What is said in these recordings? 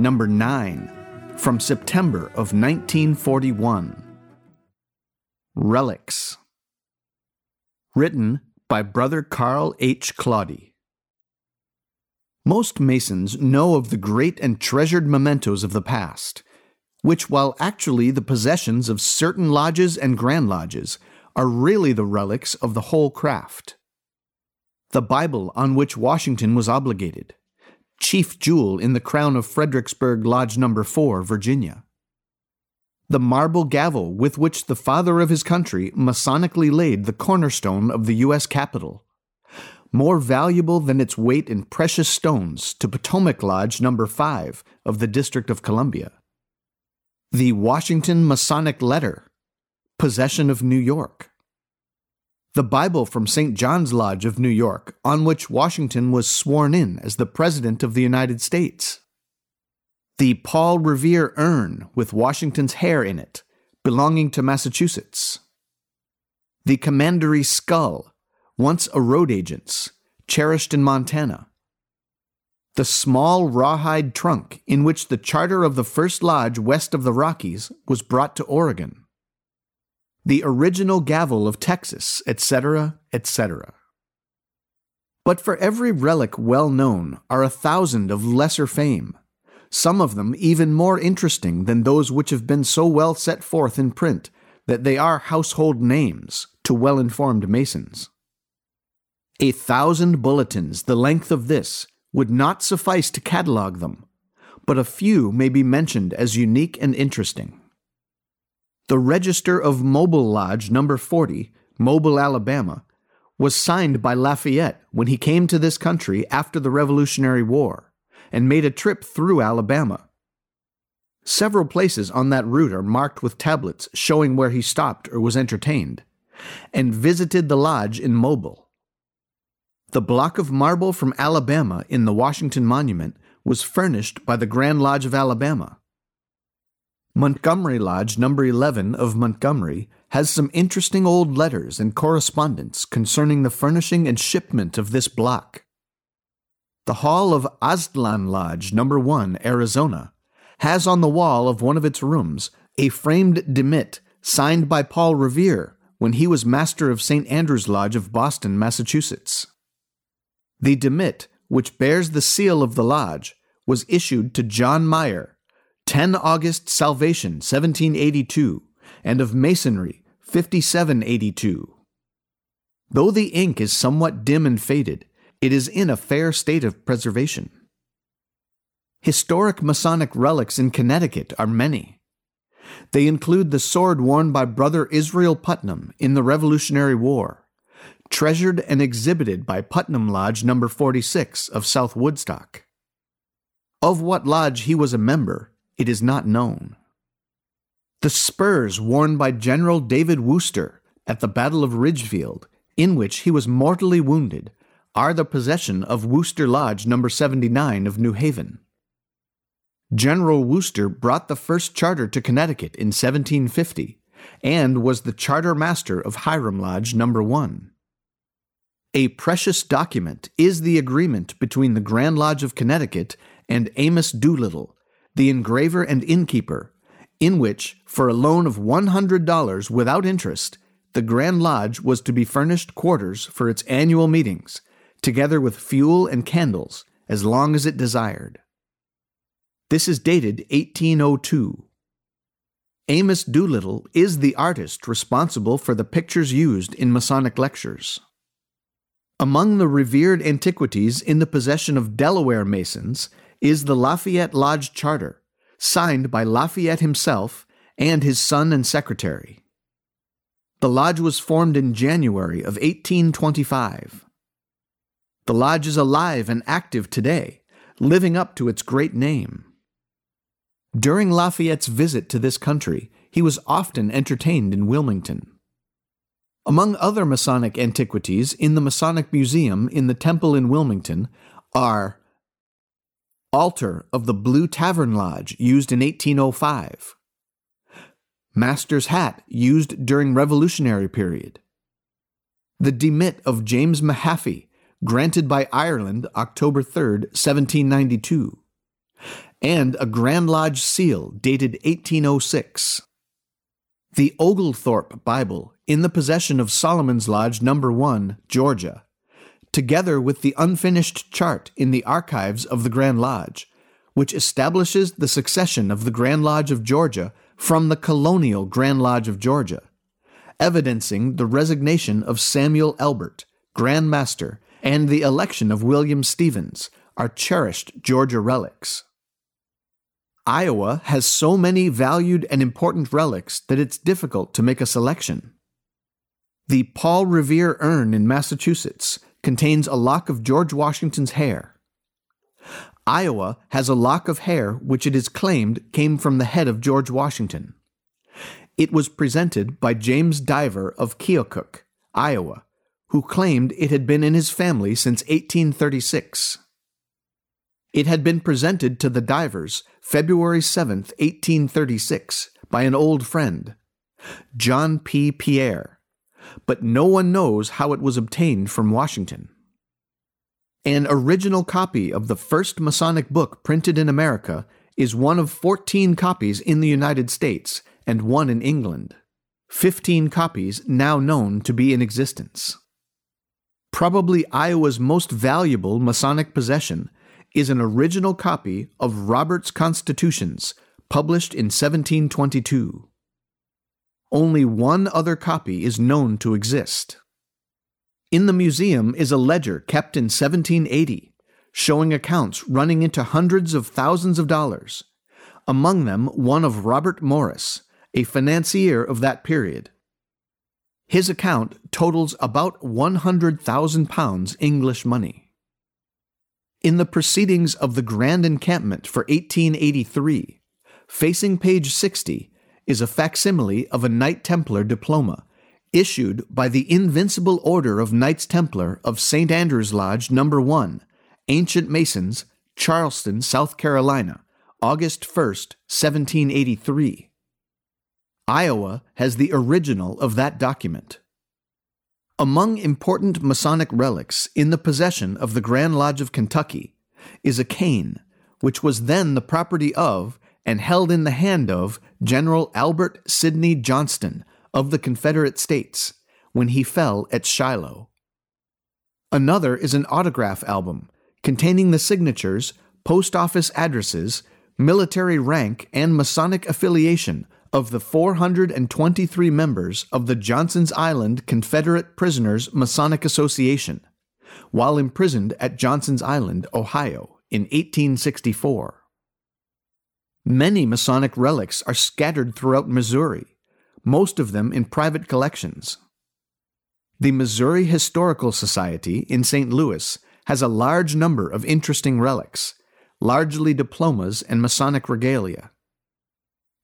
Number 9, from September of 1941. Relics. Written by Brother Carl H. Claudy. Most Masons know of the great and treasured mementos of the past, which, while actually the possessions of certain lodges and grand lodges, are really the relics of the whole craft. The Bible on which Washington was obligated, chief jewel in the crown of Fredericksburg Lodge Number 4, Virginia. The marble gavel with which the father of his country masonically laid the cornerstone of the U.S. Capitol, more valuable than its weight in precious stones to Potomac Lodge Number 5 of the District of Columbia. The Washington Masonic Letter, possession of New York the Bible from St. John's Lodge of New York, on which Washington was sworn in as the President of the United States. The Paul Revere urn with Washington's hair in it, belonging to Massachusetts. The Commandery skull, once a road agent's, cherished in Montana. The small rawhide trunk in which the charter of the First Lodge west of the Rockies was brought to Oregon the original gavel of Texas, etc., etc. But for every relic well known are a thousand of lesser fame, some of them even more interesting than those which have been so well set forth in print that they are household names to well informed Masons. A thousand bulletins the length of this would not suffice to catalogue them, but a few may be mentioned as unique and interesting. The Register of Mobile Lodge number 40, Mobile, Alabama, was signed by Lafayette when he came to this country after the Revolutionary War and made a trip through Alabama. Several places on that route are marked with tablets showing where he stopped or was entertained, and visited the lodge in Mobile. The block of marble from Alabama in the Washington Monument was furnished by the Grand Lodge of Alabama. Montgomery Lodge number 11 of Montgomery has some interesting old letters and correspondence concerning the furnishing and shipment of this block. The hall of Aztlan Lodge number 1, Arizona, has on the wall of one of its rooms a framed demit signed by Paul Revere when he was master of St. Andrew's Lodge of Boston, Massachusetts. The demit, which bears the seal of the lodge, was issued to John Meyer, 10 August Salvation, 1782, and of Masonry, 5782. Though the ink is somewhat dim and faded, it is in a fair state of preservation. Historic Masonic relics in Connecticut are many. They include the sword worn by Brother Israel Putnam in the Revolutionary War, treasured and exhibited by Putnam Lodge number 46 of South Woodstock. Of what lodge he was a member it is not known. The spurs worn by General David Wooster at the Battle of Ridgefield, in which he was mortally wounded, are the possession of Wooster Lodge number 79 of New Haven. General Wooster brought the first charter to Connecticut in 1750 and was the charter master of Hiram Lodge number 1. A precious document is the agreement between the Grand Lodge of Connecticut and Amos Doolittle the engraver and innkeeper, in which, for a loan of $100 without interest, the Grand Lodge was to be furnished quarters for its annual meetings, together with fuel and candles, as long as it desired. This is dated 1802. Amos Doolittle is the artist responsible for the pictures used in Masonic lectures. Among the revered antiquities in the possession of Delaware Masons is the Lafayette Lodge Charter, signed by Lafayette himself and his son and secretary. The lodge was formed in January of 1825. The lodge is alive and active today, living up to its great name. During Lafayette's visit to this country, he was often entertained in Wilmington. Among other Masonic antiquities in the Masonic Museum in the Temple in Wilmington are altar of the Blue Tavern Lodge used in 1805, master's hat used during Revolutionary period, the demit of James Mahaffy, granted by Ireland October 3, 1792, and a Grand Lodge seal dated 1806. The Oglethorpe Bible, in the possession of Solomon's Lodge Number 1, Georgia, together with the unfinished chart in the archives of the Grand Lodge, which establishes the succession of the Grand Lodge of Georgia from the colonial Grand Lodge of Georgia, evidencing the resignation of Samuel Elbert, Grand Master, and the election of William Stevens, are cherished Georgia relics. Iowa has so many valued and important relics that it's difficult to make a selection. The Paul Revere urn in Massachusetts contains a lock of George Washington's hair. Iowa has a lock of hair which it is claimed came from the head of George Washington. It was presented by James Diver of Keokuk, Iowa, who claimed it had been in his family since 1836. It had been presented to the divers February 7, 1836, by an old friend, John P. Pierre, but no one knows how it was obtained from Washington. An original copy of the first Masonic book printed in America is one of 14 copies in the United States and one in England, 15 copies now known to be in existence. Probably Iowa's most valuable Masonic possession is an original copy of Robert's Constitutions, published in 1722. Only one other copy is known to exist. In the museum is a ledger kept in 1780, showing accounts running into hundreds of thousands of dollars, among them one of Robert Morris, a financier of that period. His account totals about 100,000 pounds English money. In the proceedings of the Grand Encampment for 1883, facing page 60 is a facsimile of a Knight Templar diploma issued by the Invincible Order of Knights Templar of St. Andrew's Lodge No. 1, Ancient Masons, Charleston, South Carolina, August 1, 1783. Iowa has the original of that document. Among important Masonic relics in the possession of the Grand Lodge of Kentucky is a cane, which was then the property of and held in the hand of General Albert Sidney Johnston of the Confederate States when he fell at Shiloh. Another is an autograph album containing the signatures, post office addresses, military rank, and Masonic affiliation of the 423 members of the Johnson's Island Confederate Prisoners Masonic Association, while imprisoned at Johnson's Island, Ohio, in 1864. Many Masonic relics are scattered throughout Missouri, most of them in private collections. The Missouri Historical Society in St. Louis has a large number of interesting relics, largely diplomas and Masonic regalia.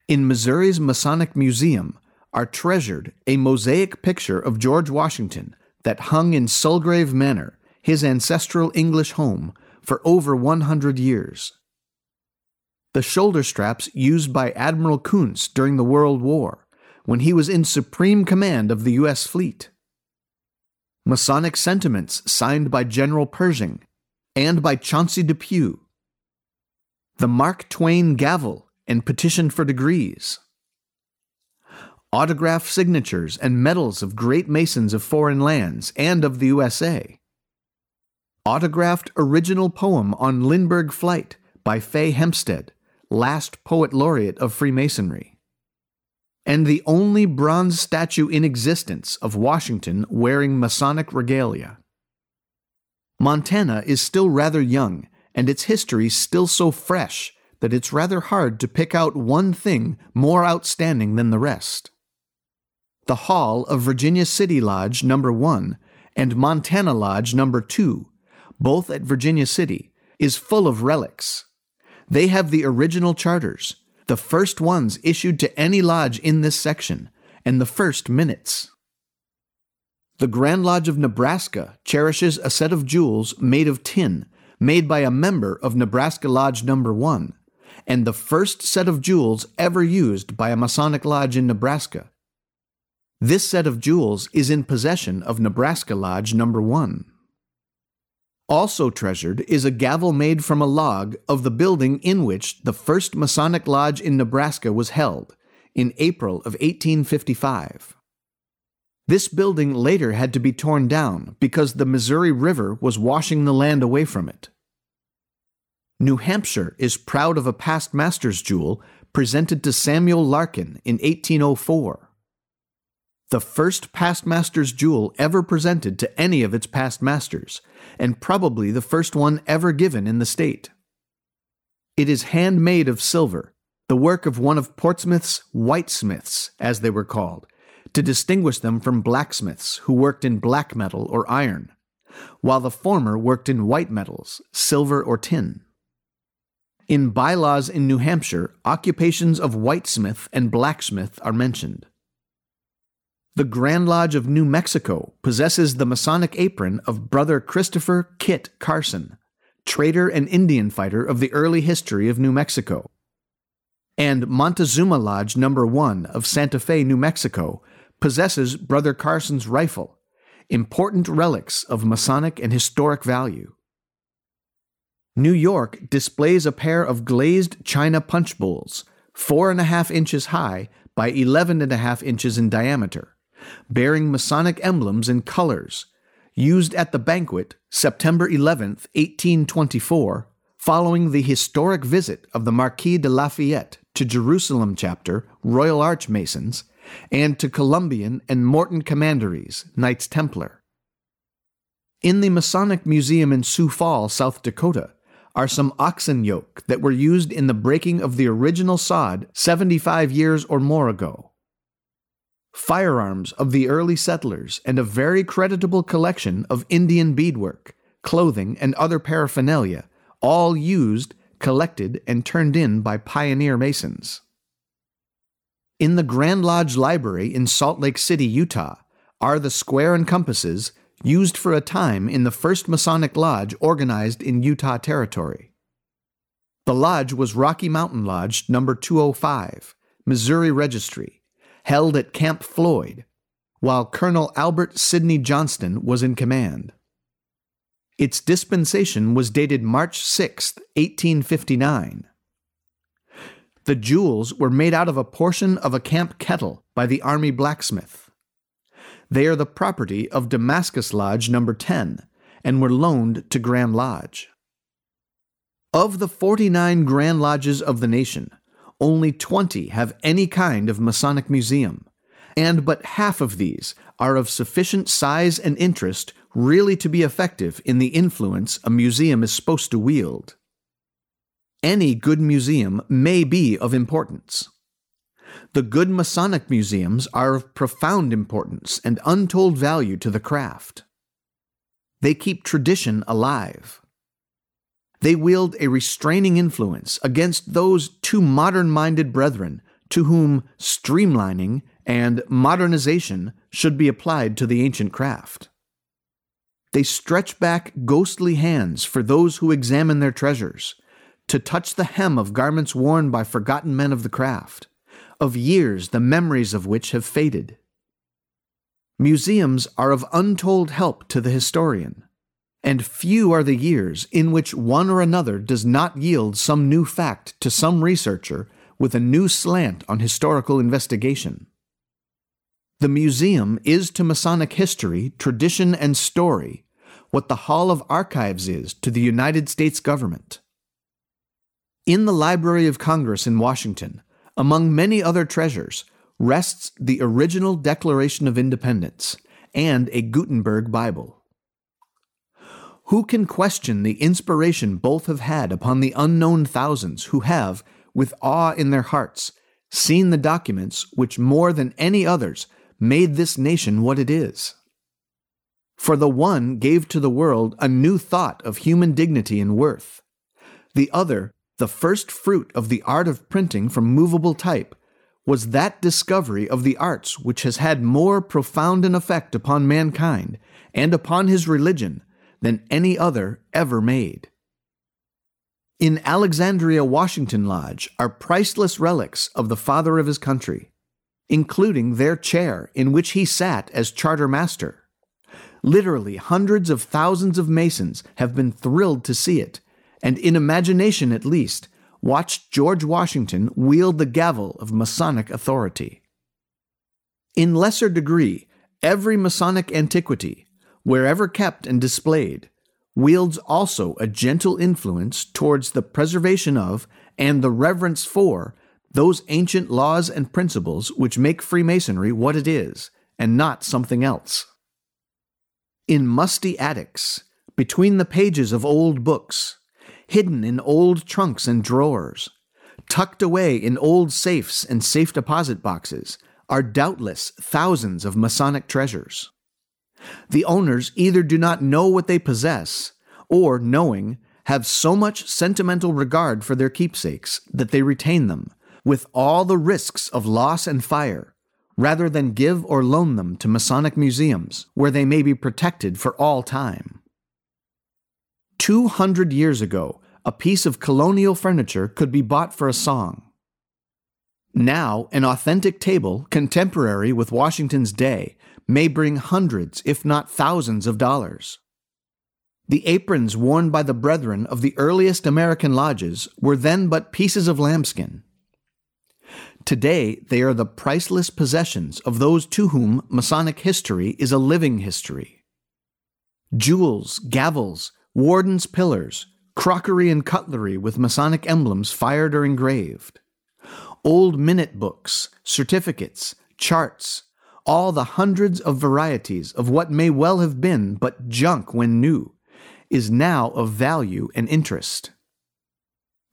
In Missouri's Masonic Museum are treasured a mosaic picture of George Washington that hung in Sulgrave Manor, his ancestral English home, for over 100 years. The shoulder straps used by Admiral Coontz during the World War, when he was in supreme command of the U.S. fleet. Masonic sentiments signed by General Pershing and by Chauncey Depew. The Mark Twain gavel and petition for degrees. Autograph signatures and medals of great masons of foreign lands and of the USA. Autographed original poem on Lindbergh Flight by Fay Hempstead, last poet laureate of Freemasonry. And the only bronze statue in existence of Washington wearing Masonic regalia. Montana is still rather young, and its history still so fresh that it's rather hard to pick out one thing more outstanding than the rest. The hall of Virginia City Lodge Number 1 and Montana Lodge Number 2, both at Virginia City, is full of relics. They have the original charters, the first ones issued to any lodge in this section, and the first minutes. The Grand Lodge of Nebraska cherishes a set of jewels made of tin, made by a member of Nebraska Lodge Number 1, and the first set of jewels ever used by a Masonic lodge in Nebraska. This set of jewels is in possession of Nebraska Lodge Number 1. Also treasured is a gavel made from a log of the building in which the first Masonic lodge in Nebraska was held in April of 1855. This building later had to be torn down because the Missouri River was washing the land away from it. New Hampshire is proud of a past master's jewel presented to Samuel Larkin in 1804. The first past master's jewel ever presented to any of its past masters, and probably the first one ever given in the state. It is handmade of silver, the work of one of Portsmouth's whitesmiths, as they were called, to distinguish them from blacksmiths who worked in black metal or iron, while the former worked in white metals, silver or tin. In bylaws in New Hampshire, occupations of whitesmith and blacksmith are mentioned. The Grand Lodge of New Mexico possesses the Masonic apron of Brother Christopher Kit Carson, trader and Indian fighter of the early history of New Mexico. And Montezuma Lodge Number 1 of Santa Fe, New Mexico, possesses Brother Carson's rifle, important relics of Masonic and historic value. New York displays a pair of glazed china punch bowls, four and a half inches high by eleven and a half inches in diameter, bearing Masonic emblems and colors, used at the banquet September 11, 1824, following the historic visit of the Marquis de Lafayette to Jerusalem chapter, Royal Arch Masons, and to Columbian and Morton Commanderies, Knights Templar. In the Masonic Museum in Sioux Falls, South Dakota, are some oxen yoke that were used in the breaking of the original sod 75 years or more ago. Firearms of the early settlers and a very creditable collection of Indian beadwork, clothing, and other paraphernalia, all used, collected, and turned in by pioneer Masons. In the Grand Lodge Library in Salt Lake City, Utah, are the square and compasses used for a time in the first Masonic Lodge organized in Utah Territory. The lodge was Rocky Mountain Lodge number 205, Missouri Registry, held at Camp Floyd, while Colonel Albert Sidney Johnston was in command. Its dispensation was dated March 6, 1859. The jewels were made out of a portion of a camp kettle by the Army blacksmith. They are the property of Damascus Lodge number 10 and were loaned to Grand Lodge. Of the 49 Grand Lodges of the nation, only 20 have any kind of Masonic museum, and but half of these are of sufficient size and interest really to be effective in the influence a museum is supposed to wield. Any good museum may be of importance. The good Masonic museums are of profound importance and untold value to the craft. They keep tradition alive. They wield a restraining influence against those too modern minded brethren to whom streamlining and modernization should be applied to the ancient craft. They stretch back ghostly hands for those who examine their treasures, to touch the hem of garments worn by forgotten men of the craft of years the memories of which have faded. Museums are of untold help to the historian, and few are the years in which one or another does not yield some new fact to some researcher with a new slant on historical investigation. The museum is to Masonic history, tradition, and story what the Hall of Archives is to the United States government. In the Library of Congress in Washington, among many other treasures, rests the original Declaration of Independence and a Gutenberg Bible. Who can question the inspiration both have had upon the unknown thousands who have, with awe in their hearts, seen the documents which more than any others made this nation what it is? For the one gave to the world a new thought of human dignity and worth. The other the first fruit of the art of printing from movable type, was that discovery of the arts which has had more profound an effect upon mankind and upon his religion than any other ever made. In Alexandria Washington Lodge are priceless relics of the father of his country, including their chair in which he sat as charter master. Literally, hundreds of thousands of Masons have been thrilled to see it, and in imagination at least, watched George Washington wield the gavel of Masonic authority. In lesser degree, every Masonic antiquity, wherever kept and displayed, wields also a gentle influence towards the preservation of and the reverence for those ancient laws and principles which make Freemasonry what it is, and not something else. In musty attics, between the pages of old books, hidden in old trunks and drawers, tucked away in old safes and safe deposit boxes, are doubtless thousands of Masonic treasures. The owners either do not know what they possess, or, knowing, have so much sentimental regard for their keepsakes that they retain them, with all the risks of loss and fire, rather than give or loan them to Masonic museums, where they may be protected for all time. 200 years ago, a piece of colonial furniture could be bought for a song. Now, an authentic table, contemporary with Washington's day, may bring hundreds, if not thousands, of dollars. The aprons worn by the brethren of the earliest American lodges were then but pieces of lambskin. Today, they are the priceless possessions of those to whom Masonic history is a living history. Jewels, gavels, warden's pillars, crockery and cutlery with Masonic emblems fired or engraved, old minute books, certificates, charts, all the hundreds of varieties of what may well have been but junk when new, is now of value and interest.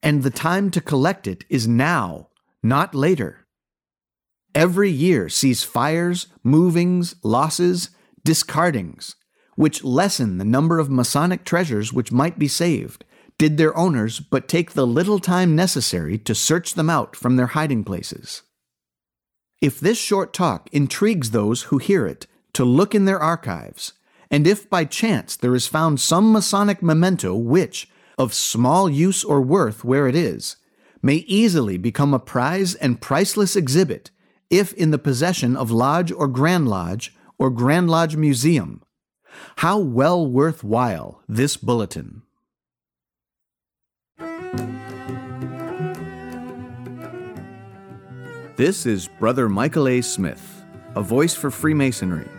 And the time to collect it is now, not later. Every year sees fires, movings, losses, discardings, which lessen the number of Masonic treasures which might be saved, did their owners but take the little time necessary to search them out from their hiding places. If this short talk intrigues those who hear it to look in their archives, and if by chance there is found some Masonic memento which, of small use or worth where it is, may easily become a prize and priceless exhibit if in the possession of Lodge or Grand Lodge or Grand Lodge Museum, how well worth while this bulletin. This is Brother Michael A. Smith, a voice for Freemasonry,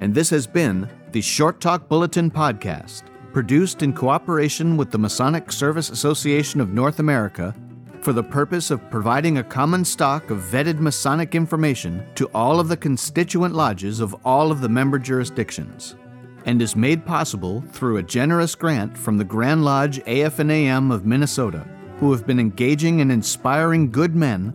and this has been the Short Talk Bulletin podcast, produced in cooperation with the Masonic Service Association of North America for the purpose of providing a common stock of vetted Masonic information to all of the constituent lodges of all of the member jurisdictions and is made possible through a generous grant from the Grand Lodge AF&AM of Minnesota, who have been engaging and inspiring good men